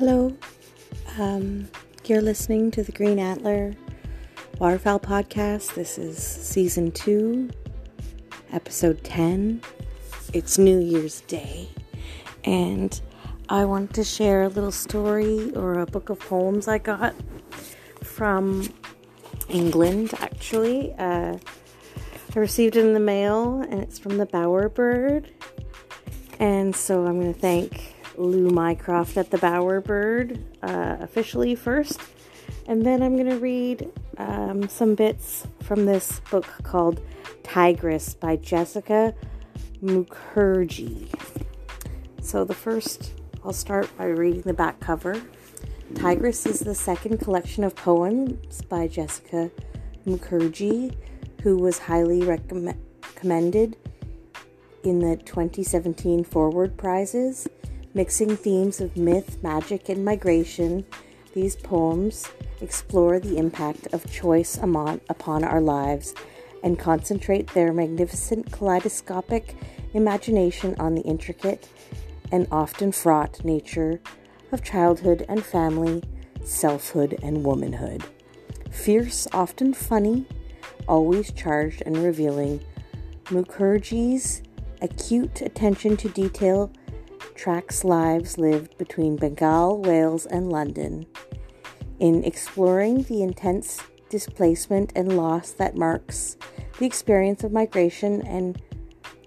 Hello. Um, you're listening to the Green Antler Waterfowl Podcast. This is season two, episode 10. It's New Year's Day, and I want to share a little story or a book of poems I got from England, actually. Uh, I received it in the mail, and it's from the Bowerbird. And so I'm going to thank Lou Mycroft at the Bowerbird uh, officially first. And then I'm going to read um, some bits from this book called Tigress by Jessica Mukherjee. So the first, I'll start by reading the back cover. Tigress is the second collection of poems by Jessica Mukherjee, who was highly recommended in the 2017 Forward Prizes. Mixing themes of myth, magic, and migration, these poems explore the impact of choice upon our lives and concentrate their magnificent kaleidoscopic imagination on the intricate and often fraught nature of childhood and family, selfhood and womanhood. Fierce, often funny, always charged and revealing, Mukherjee's acute attention to detail tracks lives lived between Bengal, Wales, and London. In exploring the intense displacement and loss that marks the experience of migration and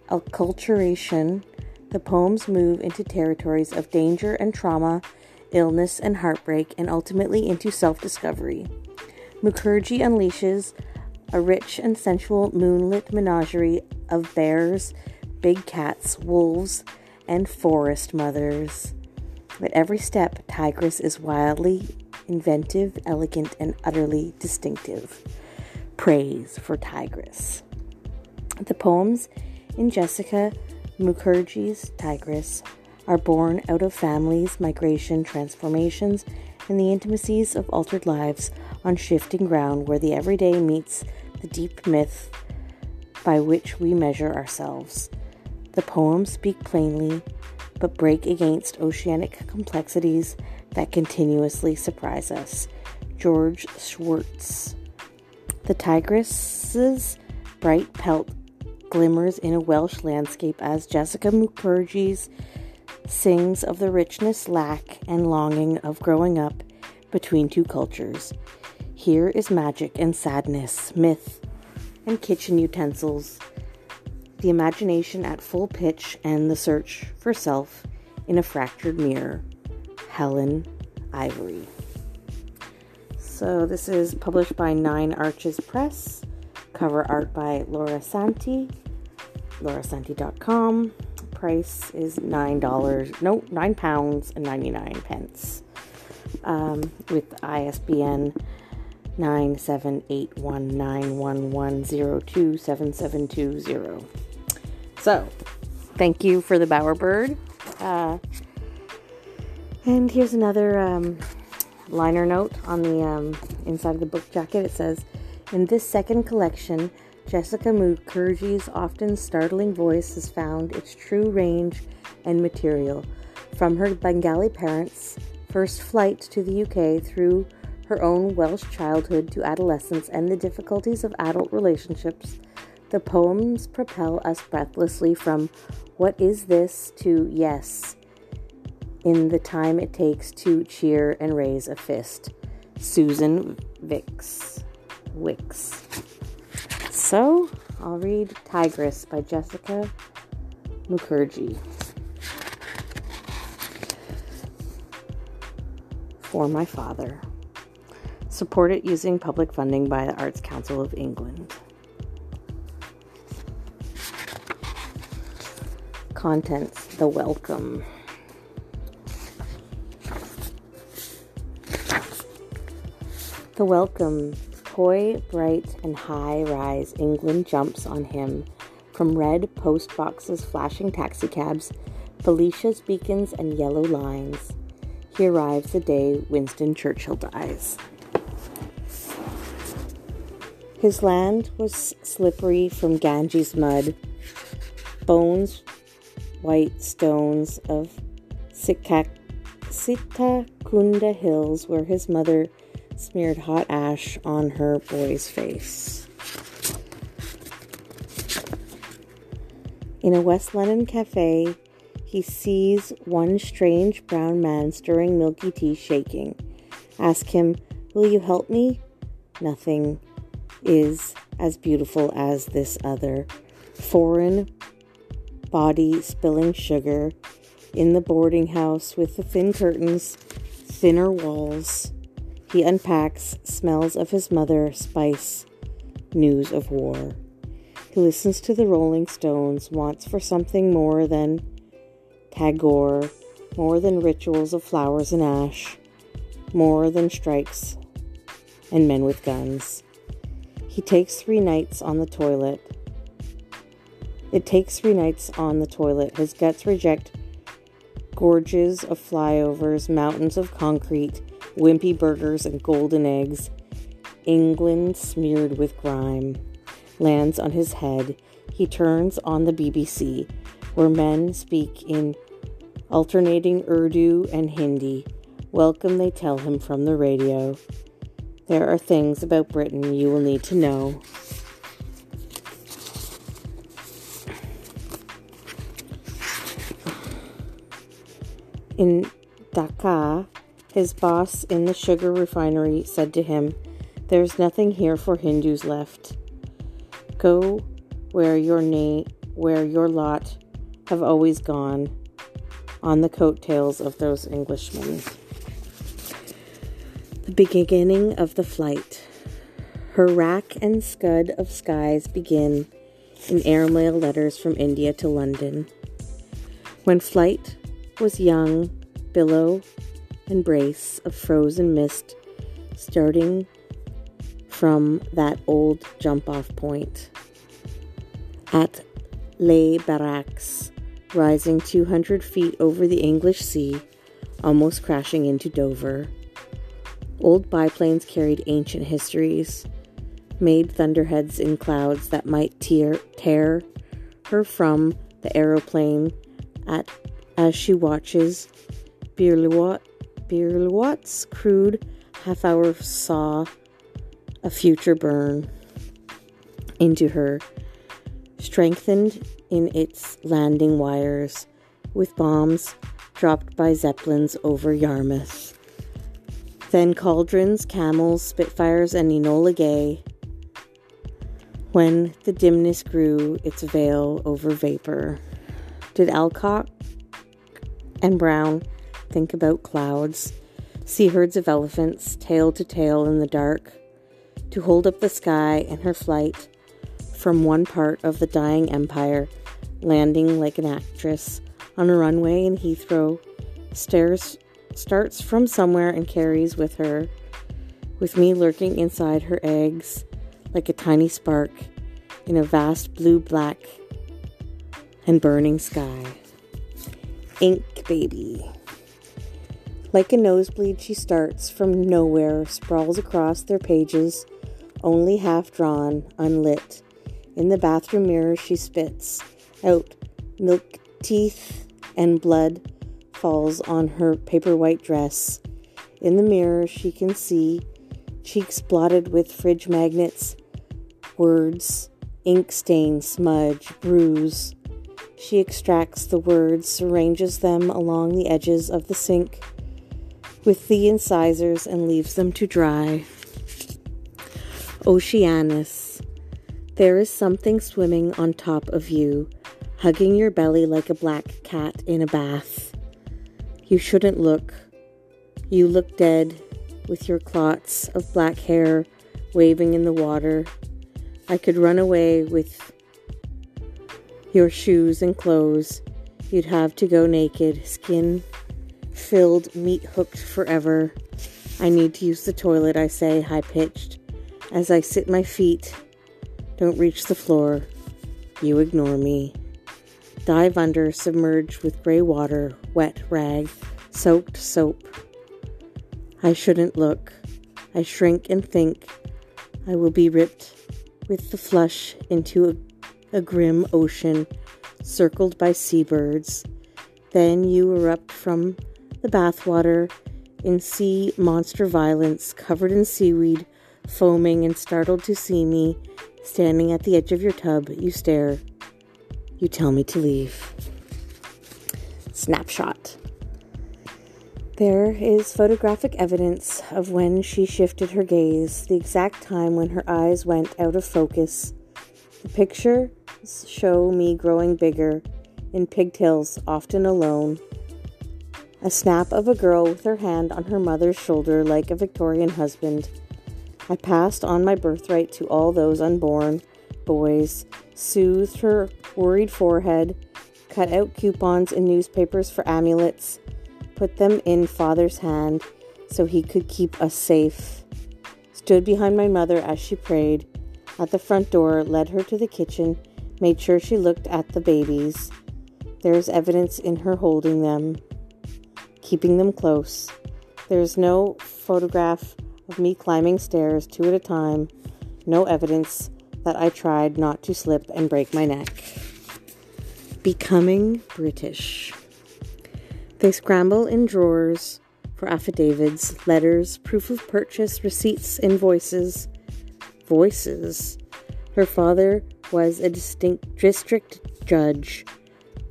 acculturation, the poems move into territories of danger and trauma, illness and heartbreak, and ultimately into self discovery. Mukherjee unleashes a rich and sensual moonlit menagerie of bears, big cats, wolves, and forest mothers. At every step, Tigress is wildly inventive, elegant, and utterly distinctive. Praise for Tigress. The poems in Jessica Mukherjee's Tigress are born out of families, migration, transformations, and the intimacies of altered lives on shifting ground where the everyday meets the deep myth by which we measure ourselves. The poems speak plainly, but break against oceanic complexities that continuously surprise us. George Szirtes. The tigress's bright pelt glimmers in a Welsh landscape as Jessica Mukherjee sings of the richness, lack, and longing of growing up between two cultures. Here is magic and sadness, myth, and kitchen utensils the imagination at full pitch, and the search for self in a fractured mirror. Helen Ivory. So, this is published by Nine Arches Press. Cover art by Laura Santi. LauraSanti.com. Price is $9. No, 9 pounds and 99 pence. Um, with ISBN 9781911027720. So, thank you for the bowerbird. Uh, and here's another um, liner note on the um, inside of the book jacket. It says, In this second collection, Jessica Mukherjee's often startling voice has found its true range and material. From her Bengali parents' first flight to the UK through her own Welsh childhood to adolescence and the difficulties of adult relationships, the poems propel us breathlessly from what is this to yes in the time it takes to cheer and raise a fist. Susan Wicks. Wicks. So, I'll read Tigress by Jessica Mukherjee. For my father. Supported using public funding by the Arts Council of England. Contents the welcome. The welcome, toy, bright, and high rise, England jumps on him. From red post boxes, flashing taxicabs, Belisha beacons, and yellow lines. He arrives the day Winston Churchill dies. His land was slippery from Ganges mud. Bones white stones of Sitakuta Kunda Hills, where his mother smeared hot ash on her boy's face. In a West London cafe, he sees one strange brown man stirring milky tea, shaking. Ask him, Will you help me? Nothing is as beautiful as this other. Foreign body spilling sugar in the boarding house with the thin curtains, thinner walls. He unpacks, smells of his mother, spice, news of war. He listens to the Rolling Stones, wants for something more than Tagore, more than rituals of flowers and ash, more than strikes and men with guns. He takes three nights on the toilet. It takes three nights on the toilet. His guts reject gorges of flyovers, mountains of concrete, wimpy burgers, and golden eggs. England smeared with grime lands on his head, he turns on the BBC, where men speak in alternating Urdu and Hindi. Welcome, they tell him from the radio. There are things about Britain you will need to know. In Dhaka, his boss in the sugar refinery said to him, There's nothing here for Hindus left. Go where your na- where your lot have always gone on the coattails of those Englishmen. The beginning of the flight. Her rack and scud of skies begin in airmail letters from India to London. When flight was young, billow and brace of frozen mist starting from that old jump off point. At Les Baraques, rising 200 feet over the English Sea, almost crashing into Dover. Old biplanes carried ancient histories, made thunderheads in clouds that might tear, tear her from the aeroplane at as she watches Blériot's crude half hour saw a future burn into her, strengthened in its landing wires with bombs dropped by Zeppelins over Yarmouth. Then Caudrons, camels, Spitfires, and Enola Gay. When the dimness grew its veil over vapor, did Alcock and Brown think about clouds, see herds of elephants, tail to tail in the dark? to hold up the sky in her flight from one part of the dying empire, landing like an actress on a runway in Heathrow, stairs starts from somewhere and carries with her, with me lurking inside her eggs like a tiny spark in a vast blue black and burning sky. Ink baby. Like a nosebleed, she starts from nowhere, sprawls across their pages, only half drawn, unlit. In the bathroom mirror, she spits out milk teeth and blood falls on her paper white dress. In the mirror, she can see cheeks blotted with fridge magnets, words, ink stain, smudge, bruise. She extracts the words, arranges them along the edges of the sink with the incisors, and leaves them to dry. Oceanus. There is something swimming on top of you, hugging your belly like a black cat in a bath. You shouldn't look. You look dead, with your clots of black hair waving in the water. I could run away with your shoes and clothes. You'd have to go naked, skin filled, meat hooked forever. I need to use the toilet, I say, high pitched. As I sit, my feet don't reach the floor. You ignore me. Dive under, submerged with gray water, wet rag, soaked soap. I shouldn't look. I shrink and think I will be ripped with the flush into a, a grim ocean circled by seabirds. Then you erupt from the bathwater in sea monster violence, covered in seaweed, foaming and startled to see me, standing at the edge of your tub, you stare. You tell me to leave. Snapshot. There is photographic evidence of when she shifted her gaze, the exact time when her eyes went out of focus. The pictures show me growing bigger, in pigtails, often alone. A snap of a girl with her hand on her mother's shoulder like a Victorian husband. I passed on my birthright to all those unborn boys, soothed her worried forehead, cut out coupons in newspapers for amulets, put them in father's hand so he could keep us safe, stood behind my mother as she prayed, at the front door, led her to the kitchen, made sure she looked at the babies. There is evidence in her holding them, keeping them close. There is no photograph of me climbing stairs two at a time, no evidence that I tried not to slip and break my neck. Becoming British. They scramble in drawers for affidavits, letters, proof of purchase, receipts, invoices. Voices. Her father was a distinct district judge,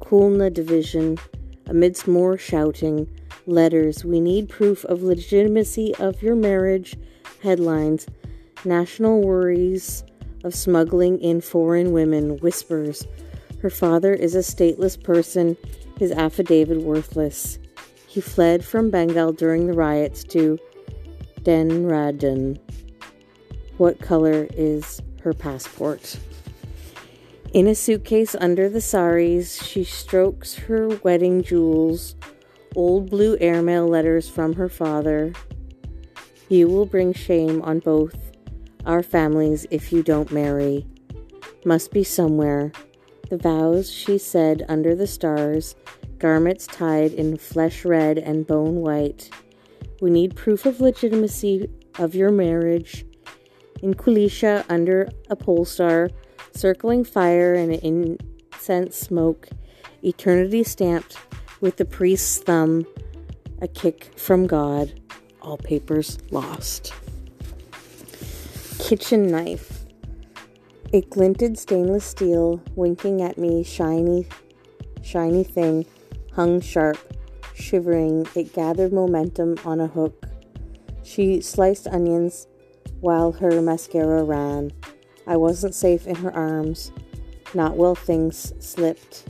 Khulna division. Amidst more shouting, letters, we need proof of legitimacy of your marriage, headlines, national worries of smuggling in foreign women, whispers, her father is a stateless person, his affidavit worthless. He fled from Bengal during the riots to Dehradun. What color is her passport? In a suitcase under the saris, she strokes her wedding jewels, old blue airmail letters from her father. You will bring shame on both our families if you don't marry. Must be somewhere. The vows she said under the stars, garments tied in flesh red and bone white. We need proof of legitimacy of your marriage. In Kulisha, under a pole star, circling fire and incense smoke, eternity stamped with the priest's thumb, a kick from God, all papers lost. Kitchen knife. It glinted stainless steel, winking at me, shiny, shiny thing, hung sharp, shivering. It gathered momentum on a hook. She sliced onions while her mascara ran. I wasn't safe in her arms, not while things slipped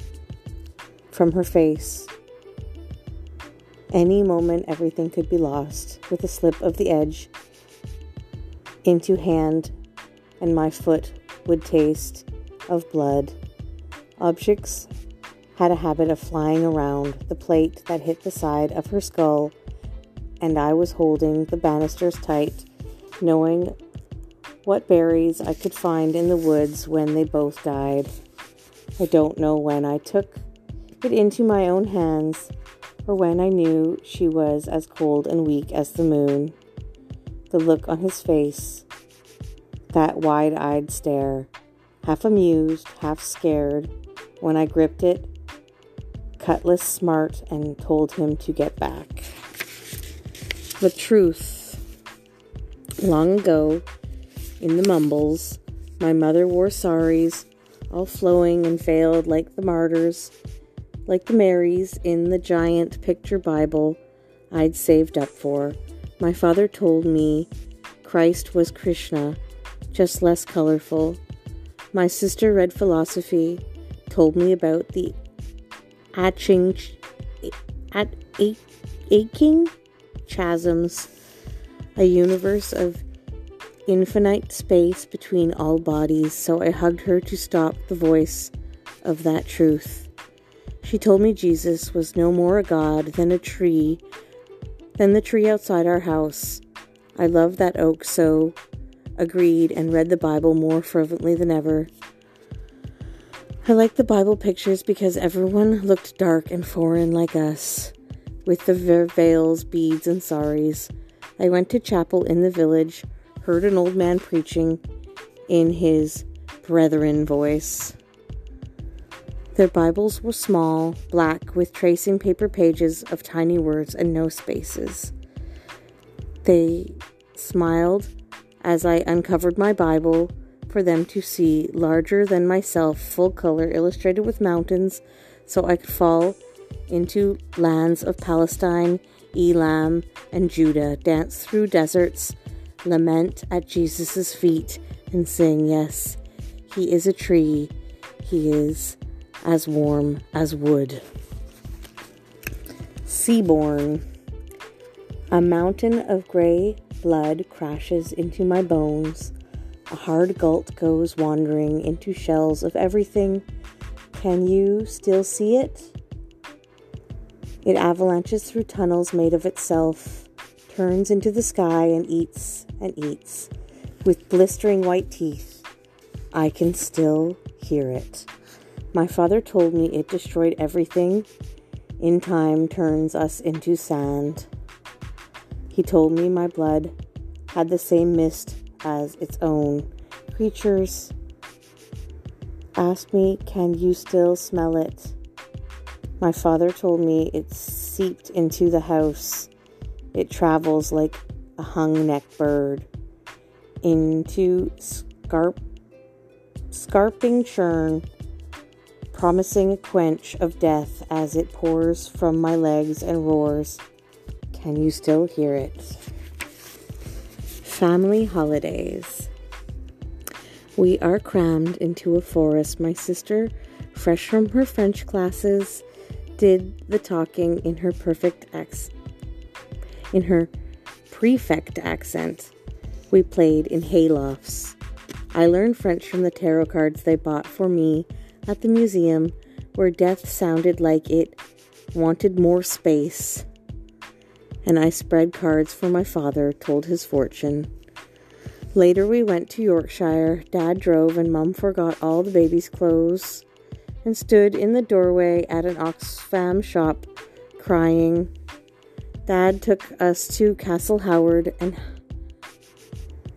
from her face. Any moment, everything could be lost with a slip of the edge into hand, and my foot would taste of blood. Objects had a habit of flying around the plate that hit the side of her skull, and I was holding the banisters tight, knowing what berries I could find in the woods when they both died. I don't know when I took it into my own hands or when I knew she was as cold and weak as the moon. The look on his face, that wide eyed stare, half amused, half scared, when I gripped it, cutlass smart, and told him to get back. The truth. Long ago, in the mumbles, my mother wore saris, all flowing and veiled like the martyrs, like the Marys in the giant picture Bible I'd saved up for. My father told me Christ was Krishna just less colorful. My sister read philosophy, told me about the atching, at, aching chasms, a universe of infinite space between all bodies, so I hugged her to stop the voice of that truth. She told me Jesus was no more a God than a tree, than the tree outside our house. I loved that oak so agreed, and read the Bible more fervently than ever. I liked the Bible pictures because everyone looked dark and foreign like us, with the veils, beads, and saris. I went to chapel in the village, heard an old man preaching in his brethren voice. Their Bibles were small, black, with tracing paper pages of tiny words and no spaces. They smiled as I uncovered my Bible for them to see, larger than myself, full color, illustrated with mountains, so I could fall into lands of Palestine, Elam, and Judah, dance through deserts, lament at Jesus' feet, and sing, Yes, he is a tree, he is as warm as wood. Seaborn. A mountain of gray blood crashes into my bones. A hard gulp goes wandering into shells of everything. Can you still see it? It avalanches through tunnels made of itself, turns into the sky, and eats and eats. With blistering white teeth, I can still hear it. My father told me it destroyed everything. In time, turns us into sand. He told me my blood had the same mist as its own. Creatures asked me, Can you still smell it? My father told me it seeped into the house. It travels like hung neck bird into scarp, scarping churn, promising a quench of death as it pours from my legs and roars. Can you still hear it? Family holidays. We are crammed into a forest. My sister, fresh from her French classes, did the talking in her perfect accent. In her prefect accent. We played in haylofts. I learned French from the tarot cards they bought for me at the museum, where death sounded like it wanted more space and I spread cards for my father, told his fortune. Later, we went to Yorkshire. Dad drove, and Mum forgot all the baby's clothes and stood in the doorway at an Oxfam shop crying. Dad took us to Castle Howard and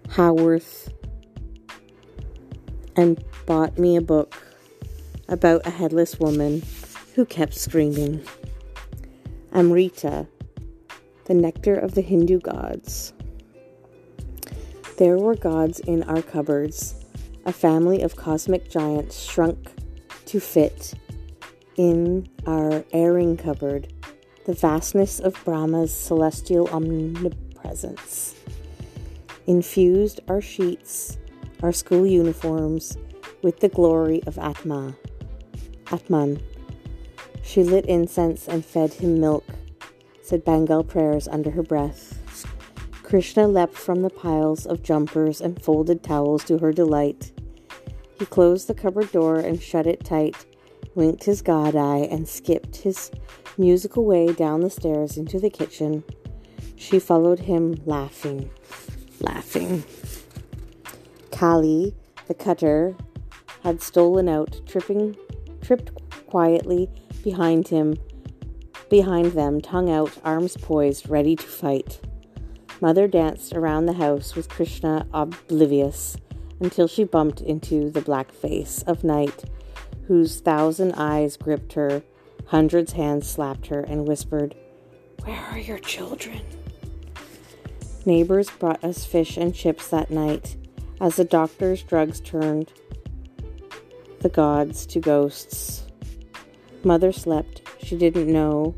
Haworth and bought me a book about a headless woman who kept screaming. Amrita the nectar of the Hindu gods. There were gods in our cupboards, a family of cosmic giants shrunk to fit in our airing cupboard, the vastness of Brahma's celestial omnipresence. Infused our sheets, our school uniforms, with the glory of Atma. Atman. She lit incense and fed him milk said Bengal prayers under her breath. Krishna leapt from the piles of jumpers and folded towels to her delight. He closed the cupboard door and shut it tight, winked his god eye, and skipped his musical way down the stairs into the kitchen. She followed him, laughing, laughing. Kali, the cutter, had stolen out, tripping, tripped quietly behind him behind them, tongue out, arms poised, ready to fight. Mother danced around the house with Krishna oblivious until she bumped into the black face of night, whose thousand eyes gripped her, hundreds hands slapped her, and whispered, Where are your children? Neighbors brought us fish and chips that night as the doctor's drugs turned the gods to ghosts. Mother slept. She didn't know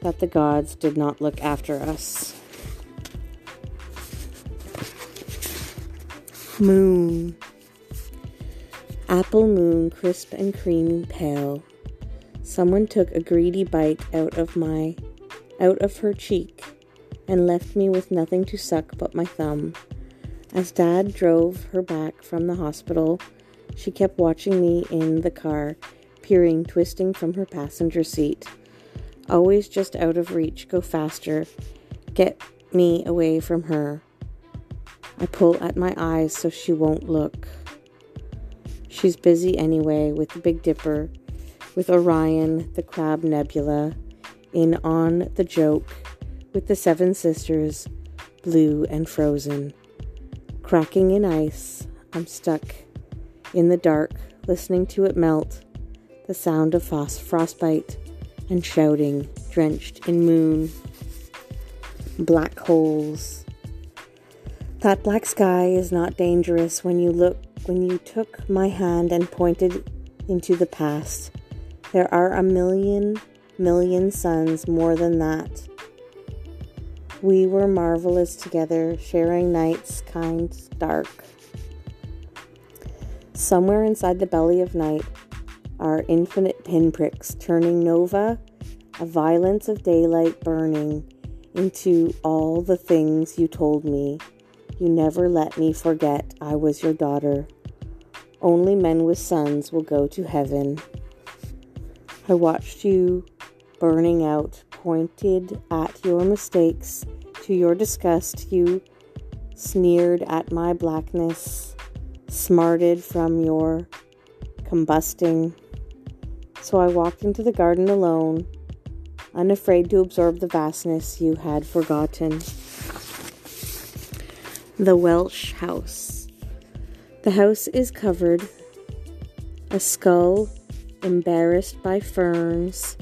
that the gods did not look after us. Moon. Apple moon, crisp and creamy pale. Someone took a greedy bite out of my out of her cheek and left me with nothing to suck but my thumb. As dad drove her back from the hospital, she kept watching me in the car peering, twisting from her passenger seat. Always just out of reach, go faster, get me away from her. I pull at my eyes so she won't look. She's busy anyway with the Big Dipper, with Orion, the Crab Nebula, in On the Joke, with the Seven Sisters, blue and frozen. Cracking in ice, I'm stuck in the dark, listening to it melt the sound of frostbite and shouting, drenched in moon. Black holes That black sky is not dangerous when you look when you took my hand and pointed into the past. There are a million million suns more than that. We were marvelous together, sharing nights kind dark. Somewhere inside the belly of night are infinite pinpricks turning nova, a violence of daylight burning into all the things you told me. You never let me forget I was your daughter. Only men with sons will go to heaven. I watched you burning out, pointed at your mistakes. To your disgust, you sneered at my blackness, smarted from your combusting. So I walked into the garden alone, unafraid to absorb the vastness you had forgotten. The Welsh House. The house is covered, a skull embarrassed by ferns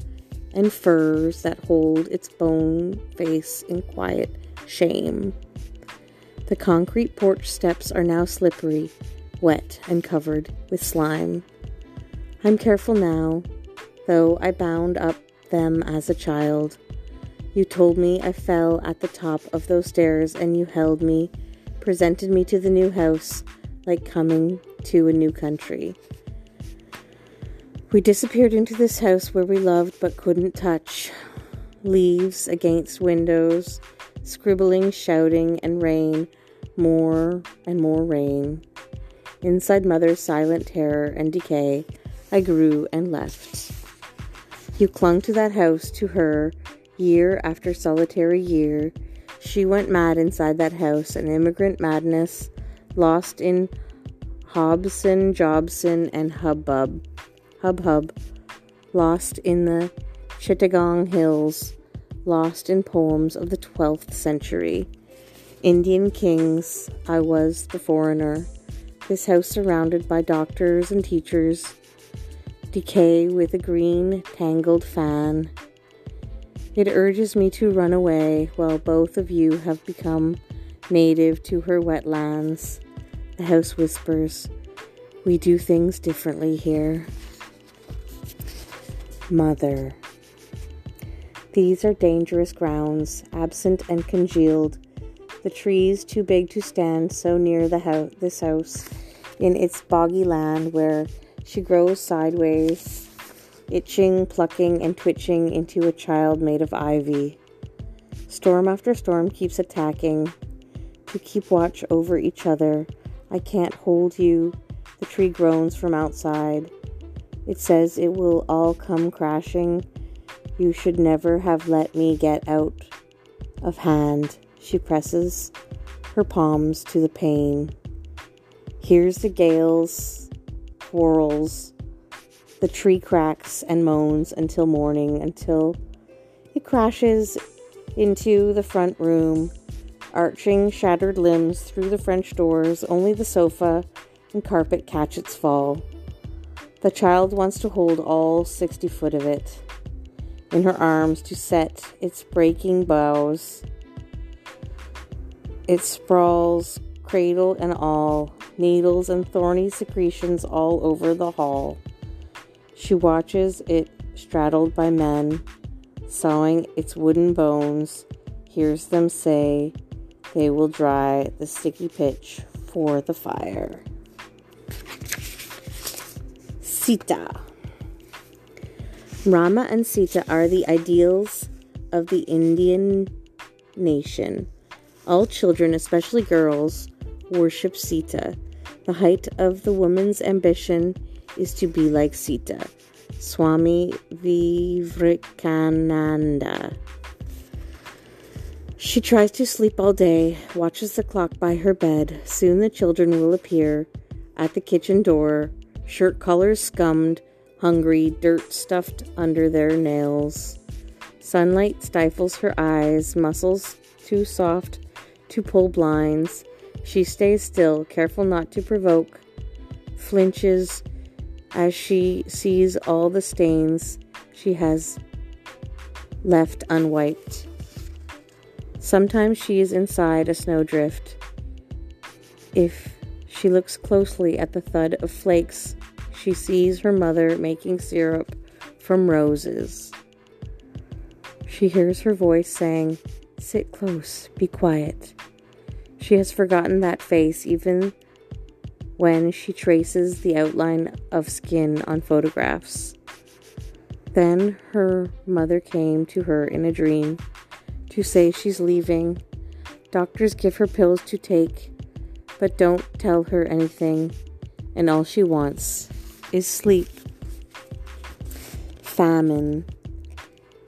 and furs that hold its bone face in quiet shame. The concrete porch steps are now slippery, wet, and covered with slime. I'm careful now, though I bound up them as a child. You told me I fell at the top of those stairs and you held me presented me to the new house like coming to a new country. We disappeared into this house where we loved but couldn't touch. Leaves against windows, scribbling, shouting, and rain, more and more rain. Inside mother's silent terror and decay, I grew and left. You clung to that house, to her, year after solitary year, she went mad inside that house, an immigrant madness, lost in Hobson, Jobson, and hubbub. Hub hub. Lost in the Chittagong Hills, lost in poems of the 12th century. Indian kings, I was the foreigner. This house surrounded by doctors and teachers, decay with a green, tangled fan. It urges me to run away while both of you have become native to her wetlands. The house whispers, We do things differently here. Mother. These are dangerous grounds, absent and congealed. The trees too big to stand so near the house, this house, in its boggy land where she grows sideways itching, plucking, and twitching into a child made of ivy. Storm after storm keeps attacking to keep watch over each other. I can't hold you. The tree groans from outside. It says it will all come crashing. You should never have let me get out of hand. She presses her palms to the pane. Here's the gales, whirls, the tree cracks and moans until morning, until it crashes into the front room, arching shattered limbs through the French doors. Only the sofa and carpet catch its fall. The child wants to hold all 60 foot of it in her arms to set its breaking boughs. It sprawls, cradle and all, needles and thorny secretions all over the hall. She watches it straddled by men, sawing its wooden bones, hears them say they will dry the sticky pitch for the fire. Sita. Rama and Sita are the ideals of the Indian nation. All children, especially girls, worship Sita. The height of the woman's ambition is to be like Sita, Swami Vivekananda. She tries to sleep all day, watches the clock by her bed. Soon the children will appear at the kitchen door, shirt collars scummed, hungry, dirt stuffed under their nails. Sunlight stifles her eyes, muscles too soft to pull blinds. She stays still, careful not to provoke, flinches as she sees all the stains she has left unwiped. Sometimes she is inside a snowdrift. If she looks closely at the thud of flakes, she sees her mother making syrup from roses. She hears her voice saying, Sit close, be quiet. She has forgotten that face even when she traces the outline of skin on photographs. Then her mother came to her in a dream to say she's leaving. Doctors give her pills to take, but don't tell her anything, and all she wants is sleep. Famine.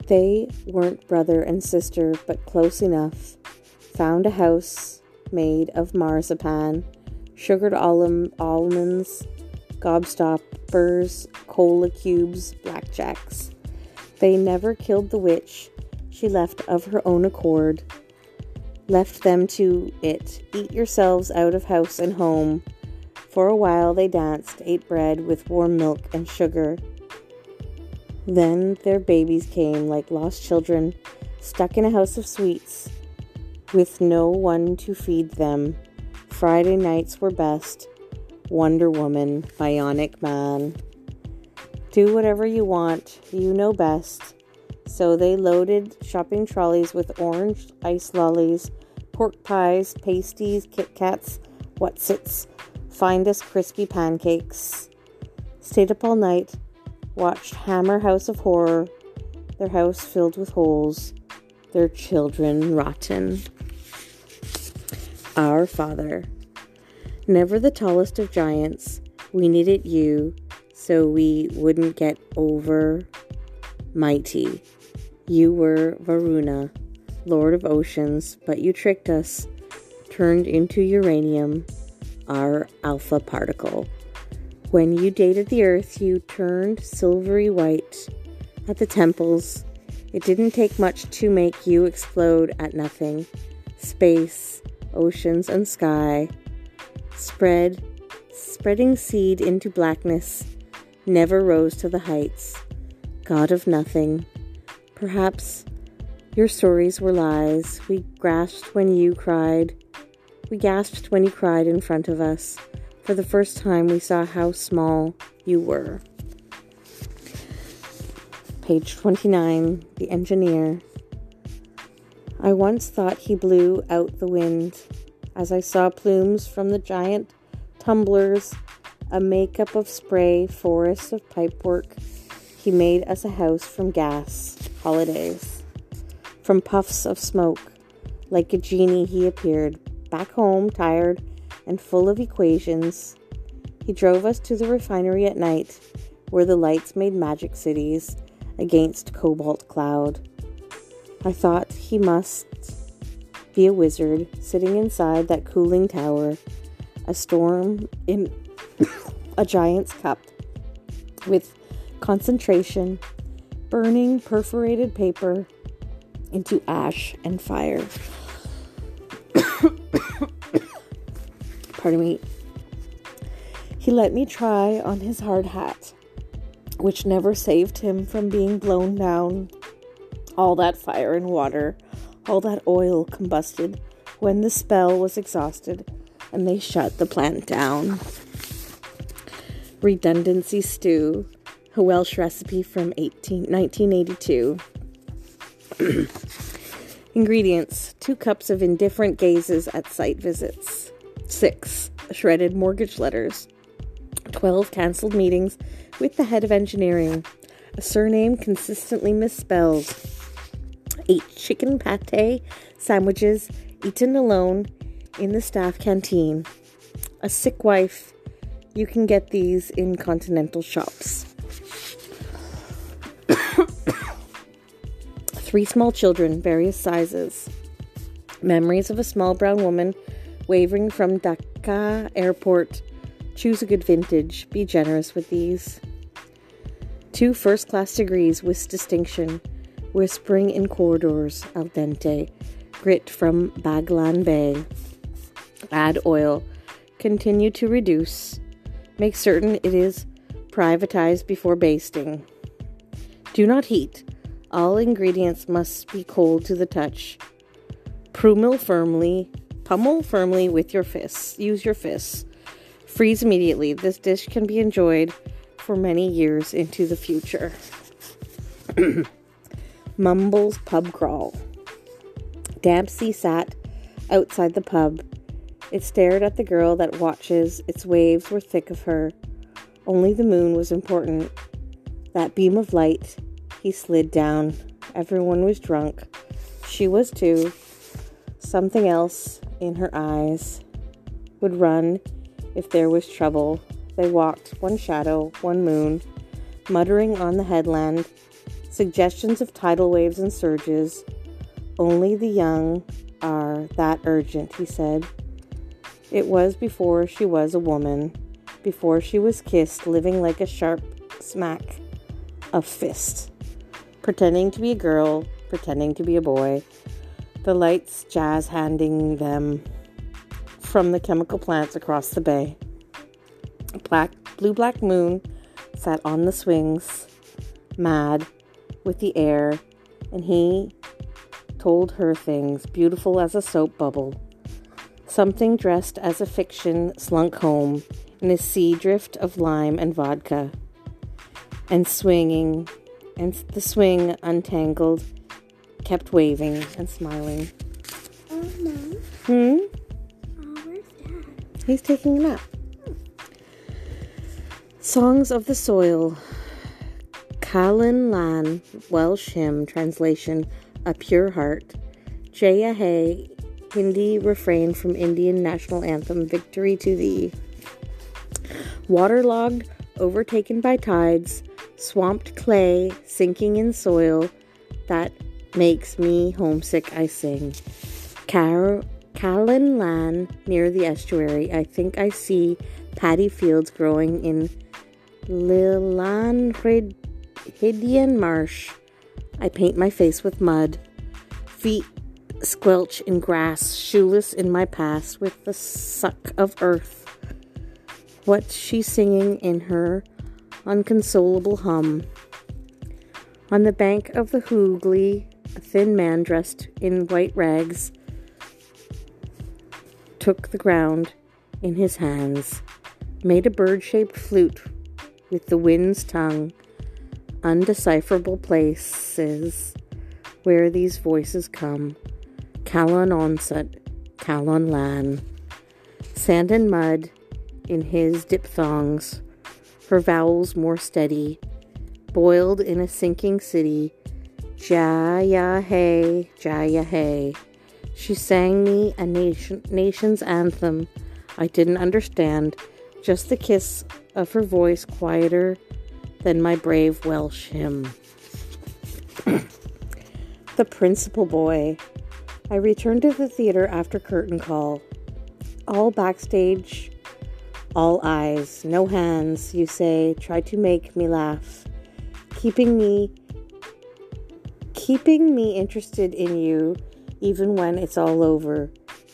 They weren't brother and sister, but close enough. Found a house made of marzipan, sugared almonds, gobstoppers, cola cubes, blackjacks. They never killed the witch. She left of her own accord. Left them to it. Eat yourselves out of house and home. For a while they danced, ate bread with warm milk and sugar. Then their babies came like lost children, stuck in a house of sweets, with no one to feed them. Friday nights were best. Wonder Woman, Bionic Man. Do whatever you want, you know best. So they loaded shopping trolleys with orange ice lollies, pork pies, pasties, Kit Kats, Wotsits, find us crispy pancakes. Stayed up all night, watched Hammer House of Horror, their house filled with holes, their children rotten. Our Father. Never the tallest of giants, we needed you so we wouldn't get over mighty. You were Varuna, Lord of Oceans, but you tricked us, turned into uranium, our alpha particle. When you dated the earth, you turned silvery white at the temples. It didn't take much to make you explode at nothing. Space, oceans, and sky spread, spreading seed into blackness, never rose to the heights. God of nothing. Perhaps your stories were lies. We grasped when you cried. We gasped when you cried in front of us. For the first time, we saw how small you were. Page 29 The Engineer. I once thought he blew out the wind as I saw plumes from the giant tumblers, a makeup of spray, forests of pipework. He made us a house from gas, holidays. From puffs of smoke, like a genie, he appeared, back home, tired and full of equations. He drove us to the refinery at night, where the lights made magic cities against cobalt cloud. I thought he must be a wizard sitting inside that cooling tower, a storm in a giant's cup with concentration, burning perforated paper into ash and fire. Pardon me. He let me try on his hard hat, which never saved him from being blown down all that fire and water, all that oil combusted when the spell was exhausted and they shut the plant down. Redundancy stew, a Welsh recipe from 18, 1982. Ingredients 2 cups of indifferent gazes at site visits, 6 shredded mortgage letters, 12 cancelled meetings with the head of engineering, a surname consistently misspelled, ate chicken pate sandwiches eaten alone in the staff canteen. A sick wife, you can get these in continental shops. Three small children, various sizes. Memories of a small brown woman wavering from Dhaka airport. Choose a good vintage. Be generous with these. Two first class degrees with distinction whispering in corridors al dente, grit from Baglan Bay. Add oil. Continue to reduce. Make certain it is privatized before basting. Do not heat. All ingredients must be cold to the touch. Prumil firmly, Pummel firmly with your fists. Use your fists. Freeze immediately. This dish can be enjoyed for many years into the future. Mumbles pub crawl. Dempsey sat outside the pub. It stared at the girl that watches. Its waves were thick of her. Only the moon was important. That beam of light, he slid down. Everyone was drunk. She was too. Something else in her eyes would run if there was trouble. They walked, one shadow, one moon, muttering on the headland, suggestions of tidal waves and surges. Only the young are that urgent, he said. It was before she was a woman, before she was kissed, living like a sharp smack of fist, pretending to be a girl, pretending to be a boy. The lights jazz handing them from the chemical plants across the bay. A black, blue black moon sat on the swings, mad with the air, and he told her things, beautiful as a soap bubble. Something dressed as a fiction slunk home in a sea drift of lime and vodka. And swinging, and the swing untangled, kept waving and smiling. Oh, Mom. Hmm? Oh, where's Dad? He's taking a nap. Songs of the Soil. Calon Lan, Welsh hymn, translation, A Pure Heart. Jaya Hay, Hindi refrain from Indian national anthem, Victory to Thee. Waterlogged, overtaken by tides, swamped clay, sinking in soil that makes me homesick, I sing. Car- Calon Lan, near the estuary, I think I see paddy fields growing in Llanrhidian Marsh. I paint my face with mud. Feet squelch in grass, shoeless in my past, with the suck of earth. What's she singing in her unconsolable hum? On the bank of the Hooghly, a thin man dressed in white rags took the ground in his hands, made a bird shaped flute with the wind's tongue, undecipherable places where these voices come. Calon Onest, Calon Lan. Sand and mud in his diphthongs, her vowels more steady, boiled in a sinking city. Jaya hey, Jaya hey. She sang me a nation, nation's anthem I didn't understand, just the kiss of her voice quieter than my brave Welsh hymn. the Principal Boy. I returned to the theater after curtain call. All backstage, all eyes, no hands, you say, try to make me laugh, keeping me keeping me interested in you even when it's all over.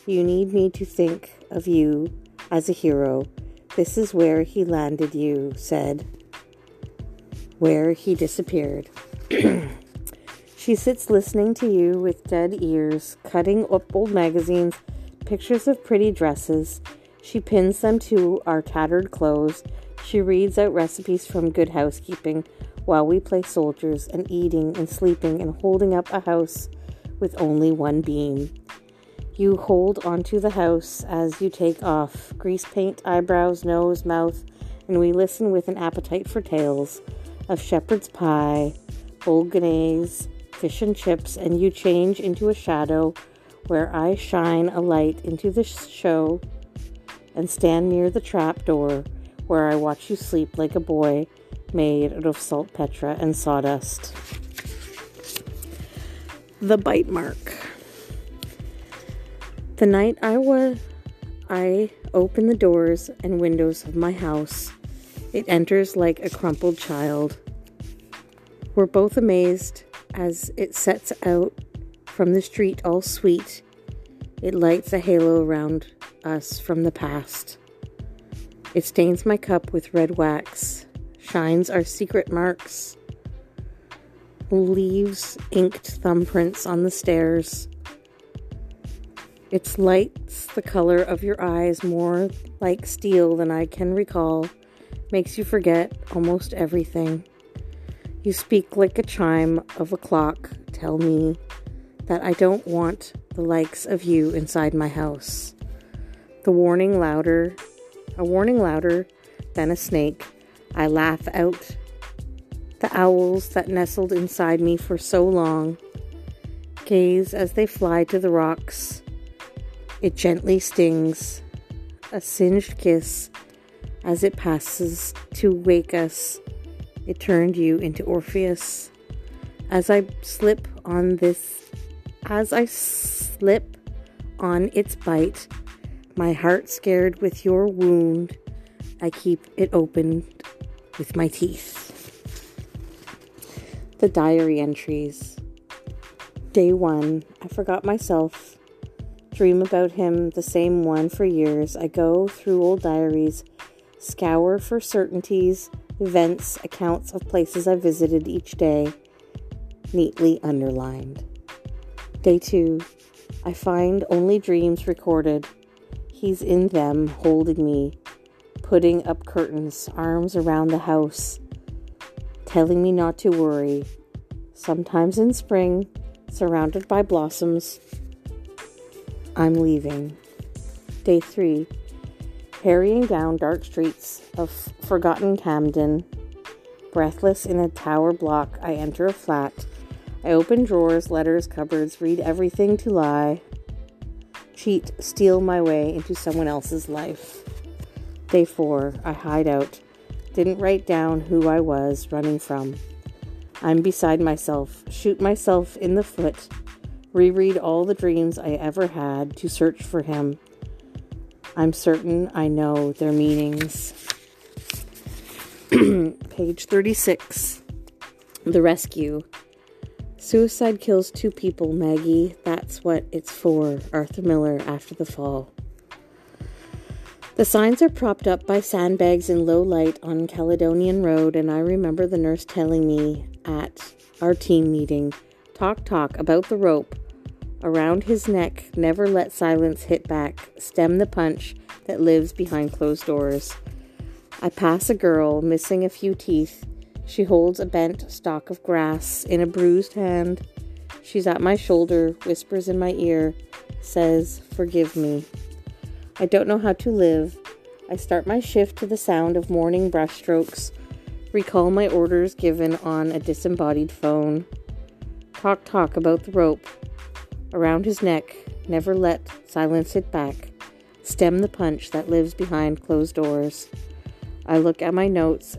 You need me to think of you as a hero. This is where he landed you, said. Where he disappeared. she sits listening to you with dead ears, cutting up old magazines, pictures of pretty dresses. She pins them to our tattered clothes. She reads out recipes from Good Housekeeping while we play soldiers and eating and sleeping and holding up a house with only one beam. You hold onto the house as you take off grease paint, eyebrows, nose, mouth, and we listen with an appetite for tales of shepherd's pie, bolognese, fish and chips, and you change into a shadow where I shine a light into the show and stand near the trap door where I watch you sleep like a boy made out of salt, saltpetre and sawdust. The bite mark. The night I was I open the doors and windows of my house, it enters like a crumpled child. We're both amazed as it sets out from the street all sweet. It lights a halo around us from the past. It stains my cup with red wax, shines our secret marks, leaves inked thumbprints on the stairs. Its lights the color of your eyes more like steel than I can recall, makes you forget almost everything. You speak like a chime of a clock, tell me that I don't want the likes of you inside my house. The warning louder, a warning louder than a snake. I laugh out the owls that nestled inside me for so long. Gaze as they fly to the rocks. It gently stings, a singed kiss as it passes to wake us. It turned you into Orpheus. As I slip on this, as I slip on its bite, my heart scared with your wound, I keep it open with my teeth. The diary entries. Day one, I forgot myself. Dream about him, the same one for years. I go through old diaries, scour for certainties, events, accounts of places I visited each day, neatly underlined. Day two, I find only dreams recorded. He's in them, holding me, putting up curtains, arms around the house, telling me not to worry. Sometimes in spring, surrounded by blossoms, I'm leaving. Day three, harrying down dark streets of forgotten Camden. Breathless in a tower block, I enter a flat. I open drawers, letters, cupboards, read everything to lie, cheat, steal my way into someone else's life. Day four, I hide out. Didn't write down who I was running from. I'm beside myself, shoot myself in the foot, reread all the dreams I ever had to search for him. I'm certain I know their meanings. Page 36 The Rescue. Suicide kills two people, Maggie. That's what it's for. Arthur Miller after the fall. The signs are propped up by sandbags in low light on Caledonian Road, and I remember the nurse telling me at our team meeting talk, talk about the rope around his neck. Never let silence hit back. Stem the punch that lives behind closed doors. I pass a girl missing a few teeth. She holds a bent stalk of grass in a bruised hand. She's at my shoulder, whispers in my ear, says, Forgive me. I don't know how to live. I start my shift to the sound of morning brushstrokes, recall my orders given on a disembodied phone. Talk, talk about the rope around his neck, never let silence hit back. Stem the punch that lives behind closed doors. I look at my notes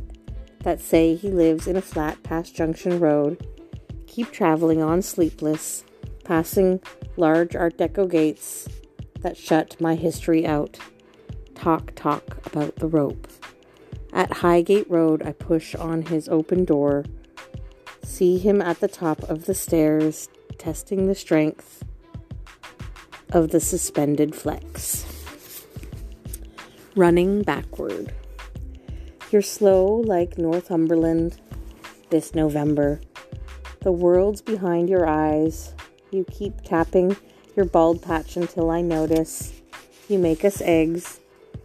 that say he lives in a flat past Junction Road. Keep traveling on sleepless, passing large Art Deco gates that shut my history out. Talk, talk about the rope. At Highgate Road, I push on his open door. See him at the top of the stairs, testing the strength of the suspended flex. Running backward. You're slow like Northumberland this November. The world's behind your eyes. You keep tapping your bald patch until I notice. You make us eggs.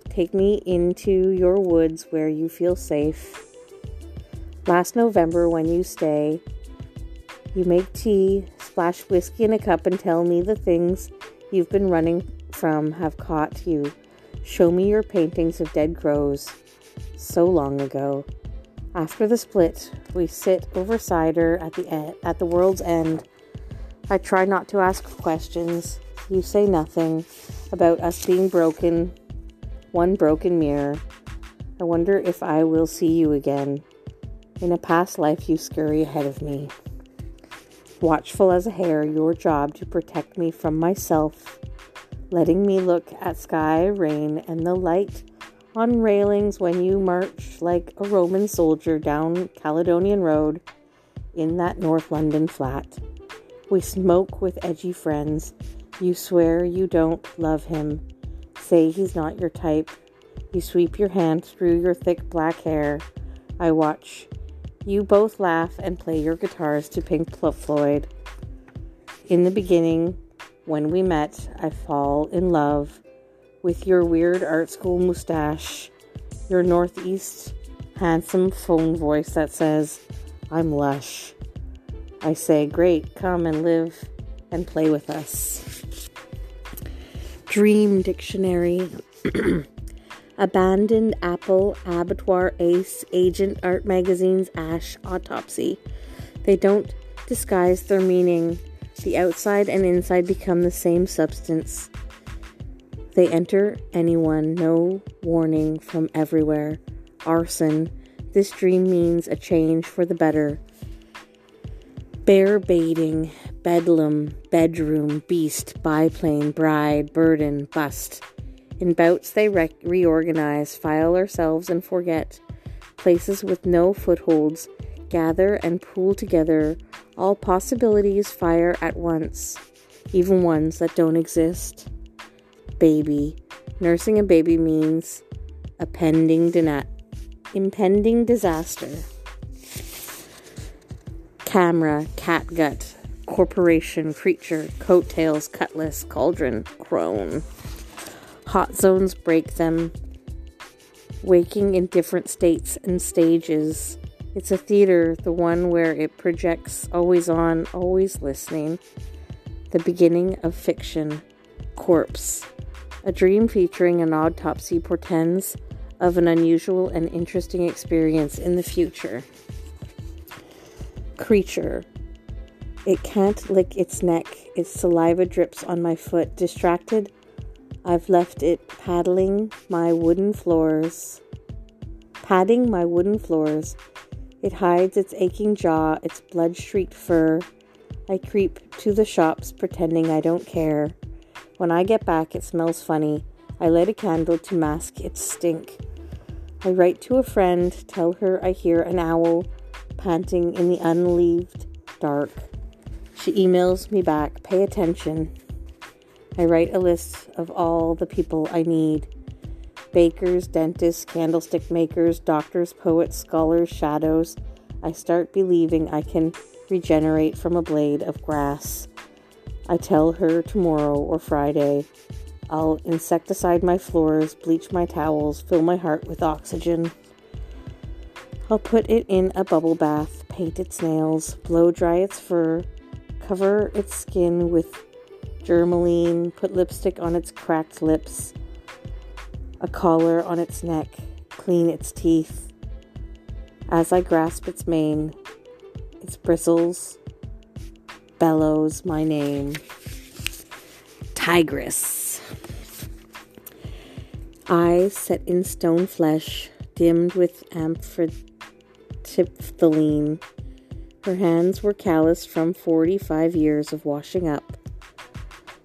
Take me into your woods where you feel safe. Last November, when you stay, you make tea, splash whiskey in a cup, and tell me the things you've been running from have caught you. Show me your paintings of dead crows. So long ago. After the split, we sit over cider at the at the world's end I try not to ask questions. You say nothing about us being broken, one broken mirror. I wonder if I will see you again. In a past life, you scurry ahead of me. Watchful as a hare, your job to protect me from myself, letting me look at sky, rain, and the light on railings when you march like a Roman soldier down Caledonian Road in that North London flat. We smoke with edgy friends. You swear you don't love him. Say he's not your type. You sweep your hand through your thick black hair. I watch. You both laugh and play your guitars to Pink Floyd. In the beginning, when we met, I fall in love with your weird art school mustache, your Northeast handsome phone voice that says, I'm lush. I say, Great, come and live and play with us. Dream Dictionary. Abandoned Apple, Abattoir Ace, Agent Art Magazine's Ash Autopsy. They don't disguise their meaning. The outside and inside become the same substance. They enter anyone, no warning from everywhere. Arson. This dream means a change for the better. Bear baiting, bedlam, bedroom, beast, biplane, bride, burden, bust. In bouts they re- reorganize, file ourselves and forget. Places with no footholds gather and pool together. All possibilities fire at once, even ones that don't exist. Baby. Nursing a baby means a pending dina- impending disaster. Camera, catgut, corporation, creature, coattails, cutlass, cauldron, crone. Hot zones break them, waking in different states and stages. It's a theater, the one where it projects always on, always listening. The beginning of fiction. Corpse. A dream featuring an autopsy portends of an unusual and interesting experience in the future. Creature. It can't lick its neck. Its saliva drips on my foot. Distracted, I've left it paddling my wooden floors. Padding my wooden floors. It hides its aching jaw, its blood streaked fur. I creep to the shops pretending I don't care. When I get back, it smells funny. I light a candle to mask its stink. I write to a friend, tell her I hear an owl panting in the unleaved dark. She emails me back, pay attention. I write a list of all the people I need bakers, dentists, candlestick makers, doctors, poets, scholars, shadows. I start believing I can regenerate from a blade of grass. I tell her tomorrow or Friday. I'll insecticide my floors, bleach my towels, fill my heart with oxygen. I'll put it in a bubble bath, paint its nails, blow dry its fur, cover its skin with germolene, put lipstick on its cracked lips, a collar on its neck, clean its teeth. As I grasp its mane, its bristles bellows my name. Tigress. Eyes set in stone flesh, dimmed with amitriptyline. Her hands were calloused from 45 years of washing up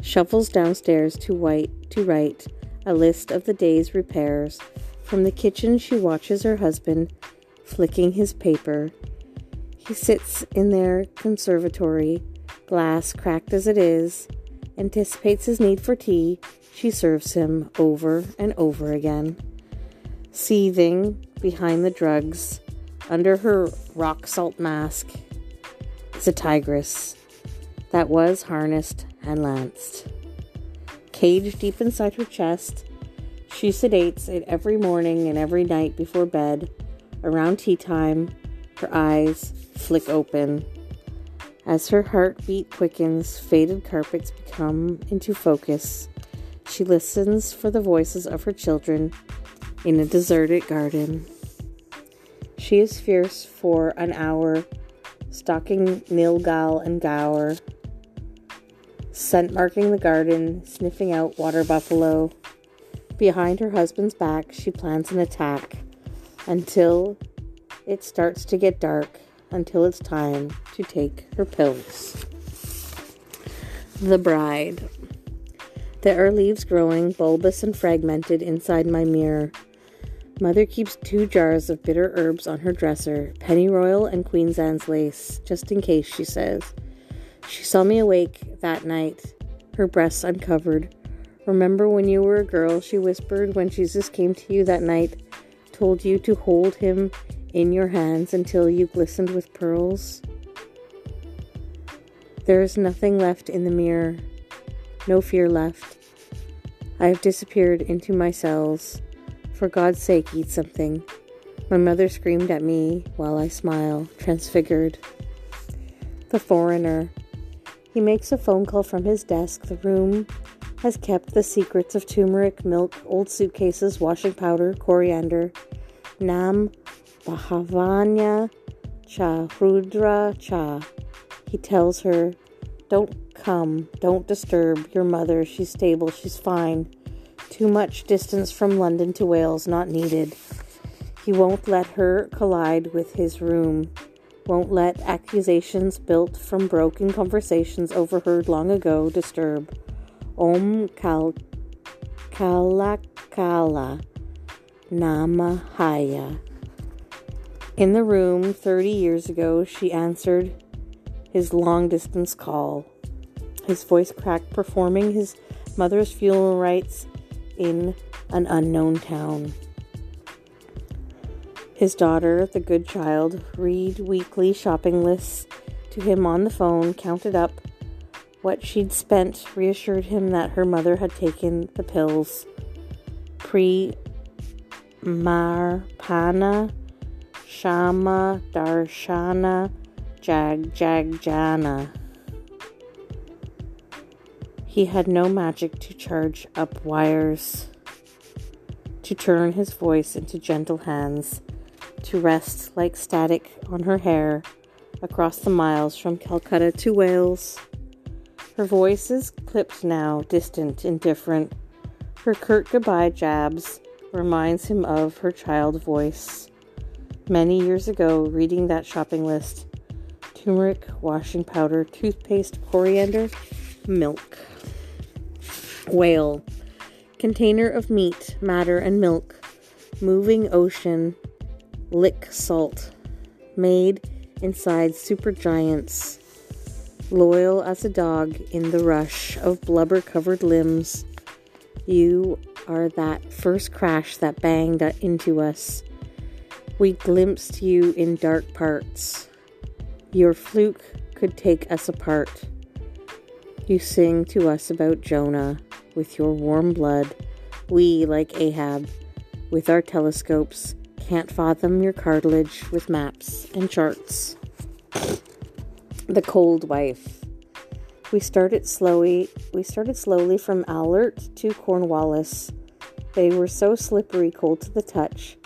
shuffles downstairs to white to write a list of the day's repairs. From the kitchen she watches her husband flicking his paper. He sits in their conservatory, glass cracked as it is, anticipates his need for tea. She serves him over and over again. Seething behind the drugs, under her rock salt mask, is a tigress that was harnessed and lanced. Caged deep inside her chest, she sedates it every morning and every night before bed. Around tea time, her eyes flick open. As her heartbeat quickens, faded carpets become into focus. She listens for the voices of her children in a deserted garden. She is fierce for an hour, stalking Nilgai and gaur, scent marking the garden, sniffing out water buffalo. Behind her husband's back, she plans an attack until it starts to get dark, until it's time to take her pills. The Bride. There are leaves growing, bulbous and fragmented, inside my mirror. Mother keeps two jars of bitter herbs on her dresser, pennyroyal and Queen's Anne's lace, just in case, she says. She saw me awake that night, her breasts uncovered. Remember when you were a girl, she whispered, when Jesus came to you that night, told you to hold him in your hands until you glistened with pearls? There is nothing left in the mirror. no fear left. I have disappeared into my cells. For God's sake, eat something. My mother screamed at me while I smile, transfigured. The foreigner. He makes a phone call from his desk. The room has kept the secrets of turmeric, milk, old suitcases, washing powder, coriander, nam, bahavanya, cha, rudra, cha. He tells her, Don't come, don't disturb your mother. She's stable, she's fine. Too much distance from London to Wales, not needed. He won't let her collide with his room, won't let accusations built from broken conversations overheard long ago disturb. Om Kal Kalakala Namahaya. In the room 30 years ago, she answered his long distance call. His voice cracked, performing his mother's funeral rites in an unknown town. His daughter, the good child, read weekly shopping lists to him on the phone, counted up what she'd spent, reassured him that her mother had taken the pills. Pre Marpana Shama Darshana Jag Jagjana. He had no magic to charge up wires, to turn his voice into gentle hands, to rest like static on her hair across the miles from Calcutta to Wales. Her voice is clipped now, distant, indifferent. Her curt goodbye jabs reminds him of her child voice. Many years ago, reading that shopping list turmeric, washing powder, toothpaste, coriander, milk whale, container of meat, matter, and milk, moving ocean, lick salt, made inside supergiants, loyal as a dog in the rush of blubber covered limbs. You are that first crash that banged into us. We glimpsed you in dark parts. Your fluke could take us apart. You sing to us about Jonah with your warm blood. We, like Ahab, with our telescopes, can't fathom your cartilage with maps and charts. The cold wife. We started slowly. We started slowly from Alert to Cornwallis. They were so slippery, cold to the touch.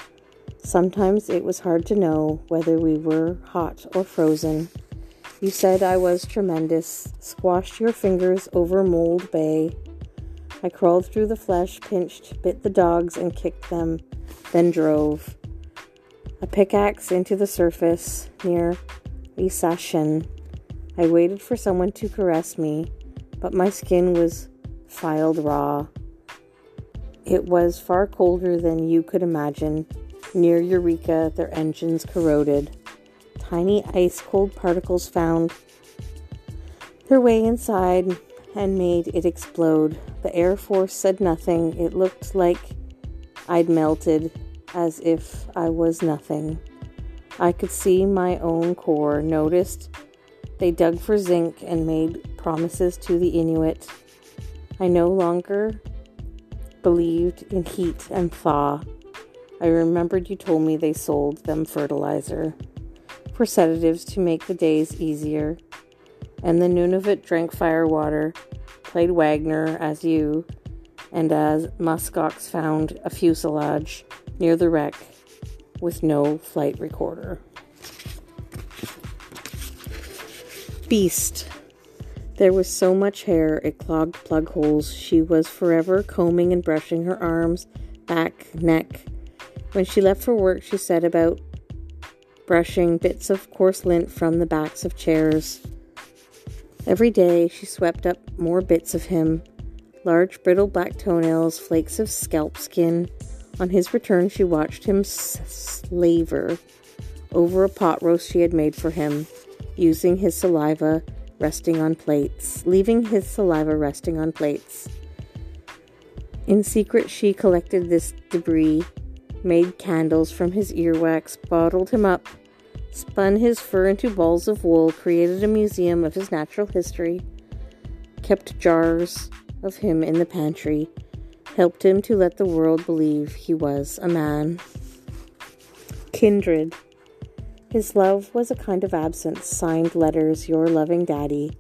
Sometimes it was hard to know whether we were hot or frozen. You said I was tremendous, squashed your fingers over Mould Bay, I crawled through the flesh, pinched, bit the dogs, and kicked them, then drove. A pickaxe into the surface near Isachsen. I waited for someone to caress me, but my skin was filed raw. It was far colder than you could imagine. Near Eureka, their engines corroded. Tiny ice cold particles found their way inside and made it explode. The Air Force said nothing. It looked like I'd melted, as if I was nothing. I could see my own core, noticed they dug for zinc and made promises to the Inuit. I no longer believed in heat and thaw. I remembered you told me they sold them fertilizer for sedatives to make the days easier and the Nunavut drank firewater, played Wagner as you, and as muskox found a fuselage near the wreck with no flight recorder. Beast. There was so much hair it clogged plug holes. She was forever combing and brushing her arms, back, neck. When she left for work, she set about brushing bits of coarse lint from the backs of chairs. Every day she swept up more bits of him large, brittle black toenails, flakes of scalp skin. On his return, she watched him slaver over a pot roast she had made for him, using his saliva resting on plates, leaving his saliva resting on plates. In secret, she collected this debris, made candles from his earwax, bottled him up spun his fur into balls of wool, created a museum of his natural history, kept jars of him in the pantry helped him to let the world believe he was a man. Kindred. His love was a kind of absence, signed letters, your loving daddy.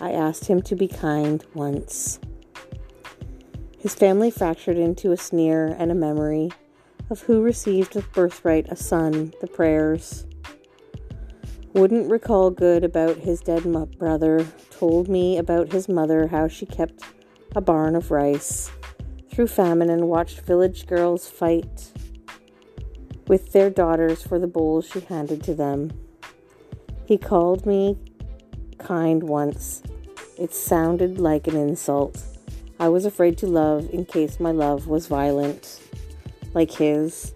I asked him to be kind once. His family fractured into a sneer and a memory of who received a birthright, a son, the prayers. Wouldn't recall good about his dead brother, told me about his mother, how she kept a barn of rice through famine and watched village girls fight with their daughters for the bowls she handed to them. He called me kind once. It sounded like an insult. I was afraid to love in case my love was violent, like his.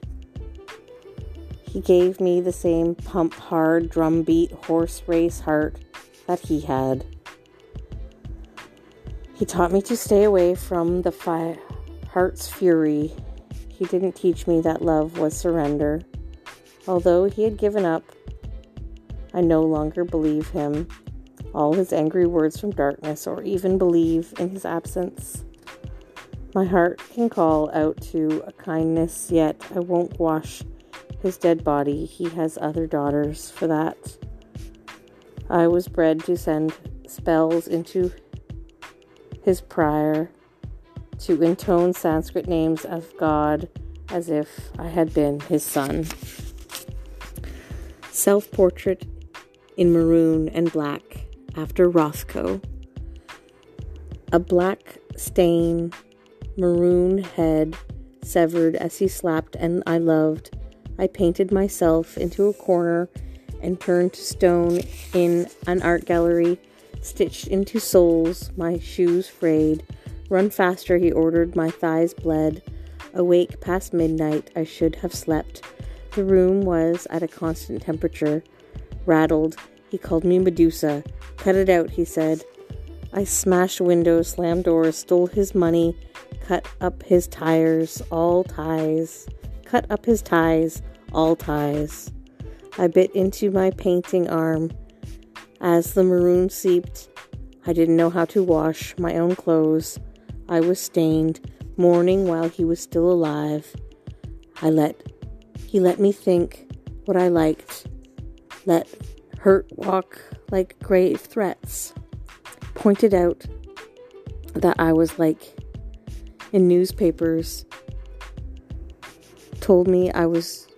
He gave me the same pump hard, drum beat, horse race heart that he had. He taught me to stay away from the fi- heart's fury he didn't teach me that love was surrender. Although he had given up, I no longer believe him, all his angry words from darkness, or even believe in his absence. My heart can call out to a kindness, yet I won't wash his dead body. He has other daughters for that. I was bred to send spells into his prior to intone Sanskrit names of God as if I had been his son. Self portrait in maroon and black after Rothko. A black stain, maroon head severed as he slapped, and I loved. I painted myself into a corner and turned to stone in an art gallery, stitched into soles, my shoes frayed. Run faster, he ordered. My thighs bled. Awake past midnight, I should have slept. The room was at a constant temperature. Rattled, he called me Medusa. Cut it out, he said. I smashed windows, slammed doors, stole his money, cut up his tires, all ties. Cut up his ties, all ties. I bit into my painting arm. As the maroon seeped, I didn't know how to wash my own clothes. I was stained, mourning while he was still alive. I let he let me think what I liked. Let hurt walk like grave threats. Pointed out that I was like in newspapers. Told me I was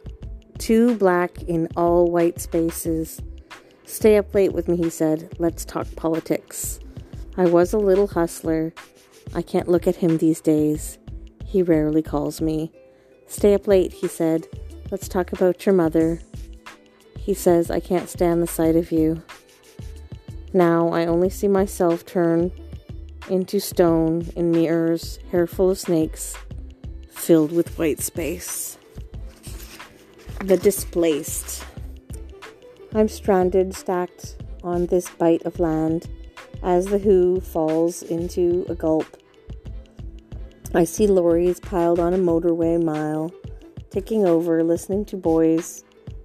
too black in all white spaces. Stay up late with me, he said. Let's talk politics. I was a little hustler I can't look at him these days. He rarely calls me. Stay up late, he said. Let's talk about your mother. He says I can't stand the sight of you. Now I only see myself turn into stone in mirrors, hair full of snakes, filled with white space. The displaced. I'm stranded, stacked on this bite of land as the Who falls into a gulp. I see lorries piled on a motorway mile, ticking over, listening to boys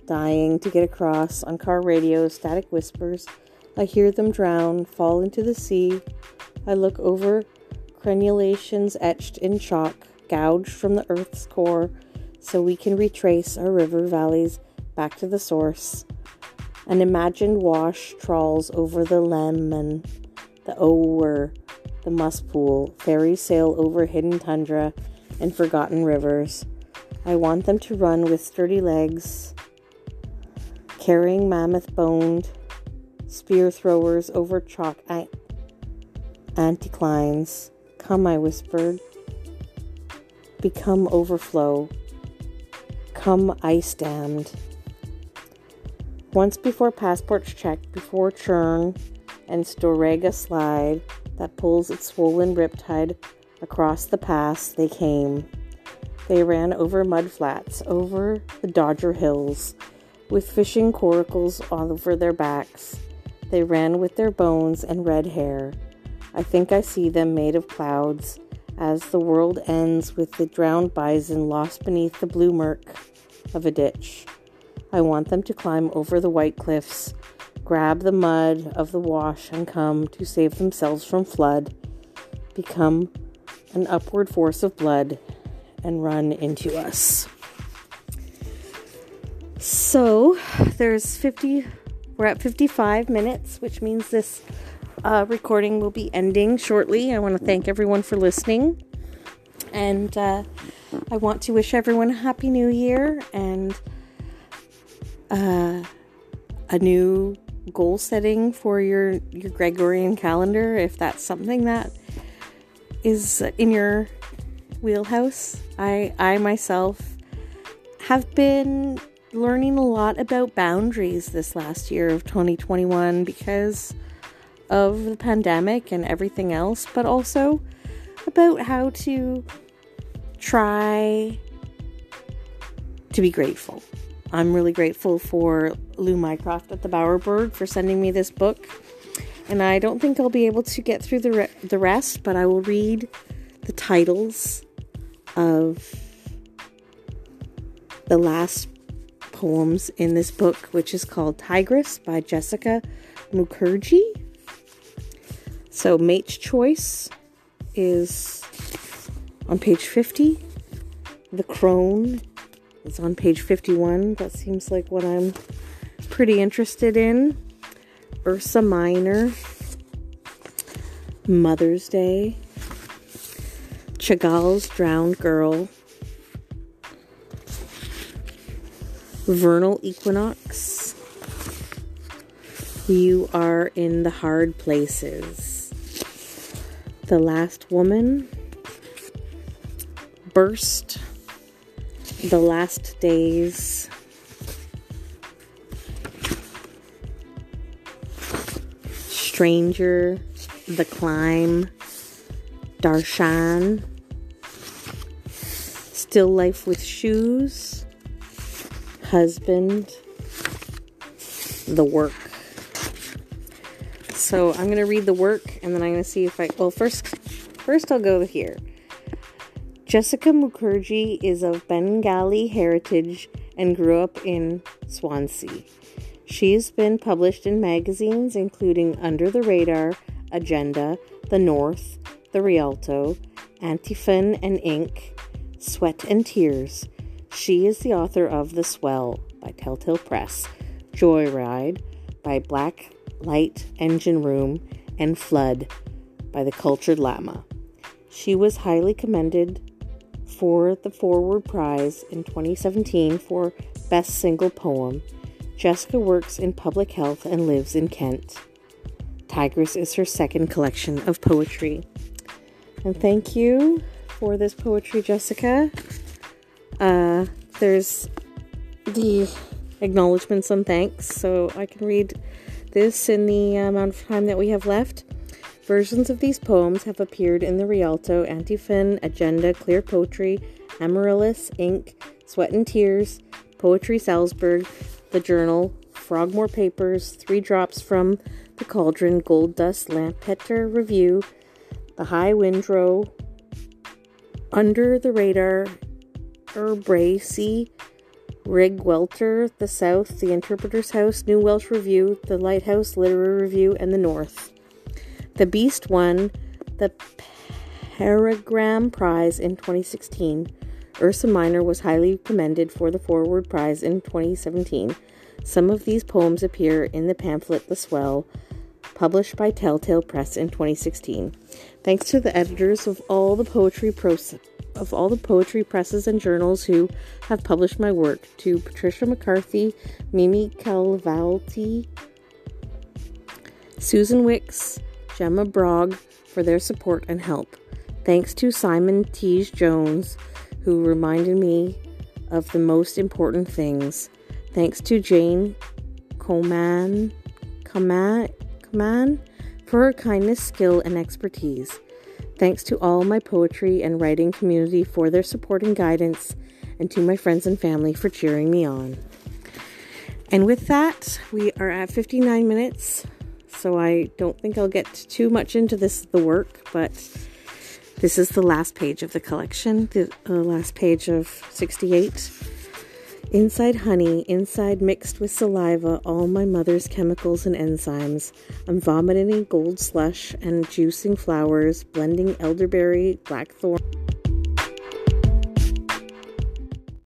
dying to get across on car radio, static whispers. I hear them drown, fall into the sea. I look over crenulations etched in chalk, gouged from the earth's core, so we can retrace our river valleys back to the source. An imagined wash trawls over the Leman the Ower, the Musspool, ferries sail over hidden tundra and forgotten rivers. I want them to run with sturdy legs, carrying mammoth boned spear throwers over chalk anticlines. Come, I whispered. Become overflow. Come ice dammed. Once before passports checked, before churn, and Storegga slide that pulls its swollen riptide across the pass they came. They ran over mud flats, over the Dogger Hills, with fishing coracles all over their backs. They ran with their bones and red hair. I think I see them made of clouds as the world ends with the drowned bison lost beneath the blue murk of a ditch. I want them to climb over the white cliffs grab the mud of the wash and come to save themselves from flood, become an upward force of blood and run into us. So there's 50, we're at 55 minutes, which means this uh, recording will be ending shortly. I want to thank everyone for listening. And uh, I want to wish everyone a happy new year and uh, a new goal setting for your, your Gregorian calendar if that's something that is in your wheelhouse. I I myself have been learning a lot about boundaries this last year of 2021 because of the pandemic and everything else, but also about how to try to be grateful. I'm really grateful for Lou Mycroft at the Bowerbird for sending me this book. And I don't think I'll be able to get through the, re- the rest, but I will read the titles of the last poems in this book, which is called Tigress by Jessica Mukherjee. So, Mate's Choice is on page 50. The Crone is on page 51. That seems like what I'm pretty interested in. Ursa Minor, Mother's Day, Chagall's Drowned Girl, Vernal Equinox. You are in the hard places. The Last Woman, Burst, The Last Days, Stranger, The Climb, Darshan, Still Life with Shoes, Husband, The Work. So I'm going to read the work and then I'm going to see if I. Well, first, first I'll go here. Jessica Mukherjee is of Bengali heritage and grew up in Swansea. She's been published in magazines including Under the Radar, Agenda, The North, the Rialto, Antiphon and Ink, Sweat and Tears. She is the author of The Swell by Telltale Press, Joyride by Black Light Engine Room, and Flood by The Cultured Llama. She was highly commended for the Forward Prize in 2017 for Best Single Poem. Jessica works in public health and lives in Kent. Tigress is her second collection of poetry. And thank you for this poetry, Jessica. Uh, there's the acknowledgments and thanks, so I can read this in the amount of time that we have left. Versions of these poems have appeared in the Rialto, Antiphon, Agenda, Clear Poetry, Amaryllis, Ink, Sweat and Tears, Poetry Salzburg, The Journal, Frogmore Papers, Three Drops from the Cauldron, Gold Dust, Lampeter Review, the High Windrow, Under the Radar, Erbacce, Rig Welter, The South, The Interpreter's House, New Welsh Review, The Lighthouse Literary Review, and The North. The Beast won the Paragram Prize in 2016. Ursa Minor was highly commended for the Forward Prize in 2017. Some of these poems appear in the pamphlet The Swell, published by Telltale Press in 2016. Thanks to the editors of all the poetry of all the poetry presses and journals who have published my work, to Patricia McCarthy, Mimi Khalvati, Susan Wicks, Gemma Brog for their support and help. Thanks to Simon Tees Jones, who reminded me of the most important things. Thanks to Jane Commane, Commane, Commane for her kindness, skill, and expertise. Thanks to all my poetry and writing community for their support and guidance, and to my friends and family for cheering me on. And with that, we are at 59 minutes, so I don't think I'll get too much into this, the work, but this is the last page of the collection, the uh, last page of 68. Inside honey, inside mixed with saliva, all my mother's chemicals and enzymes. I'm vomiting gold slush and juicing flowers, blending elderberry, blackthorn.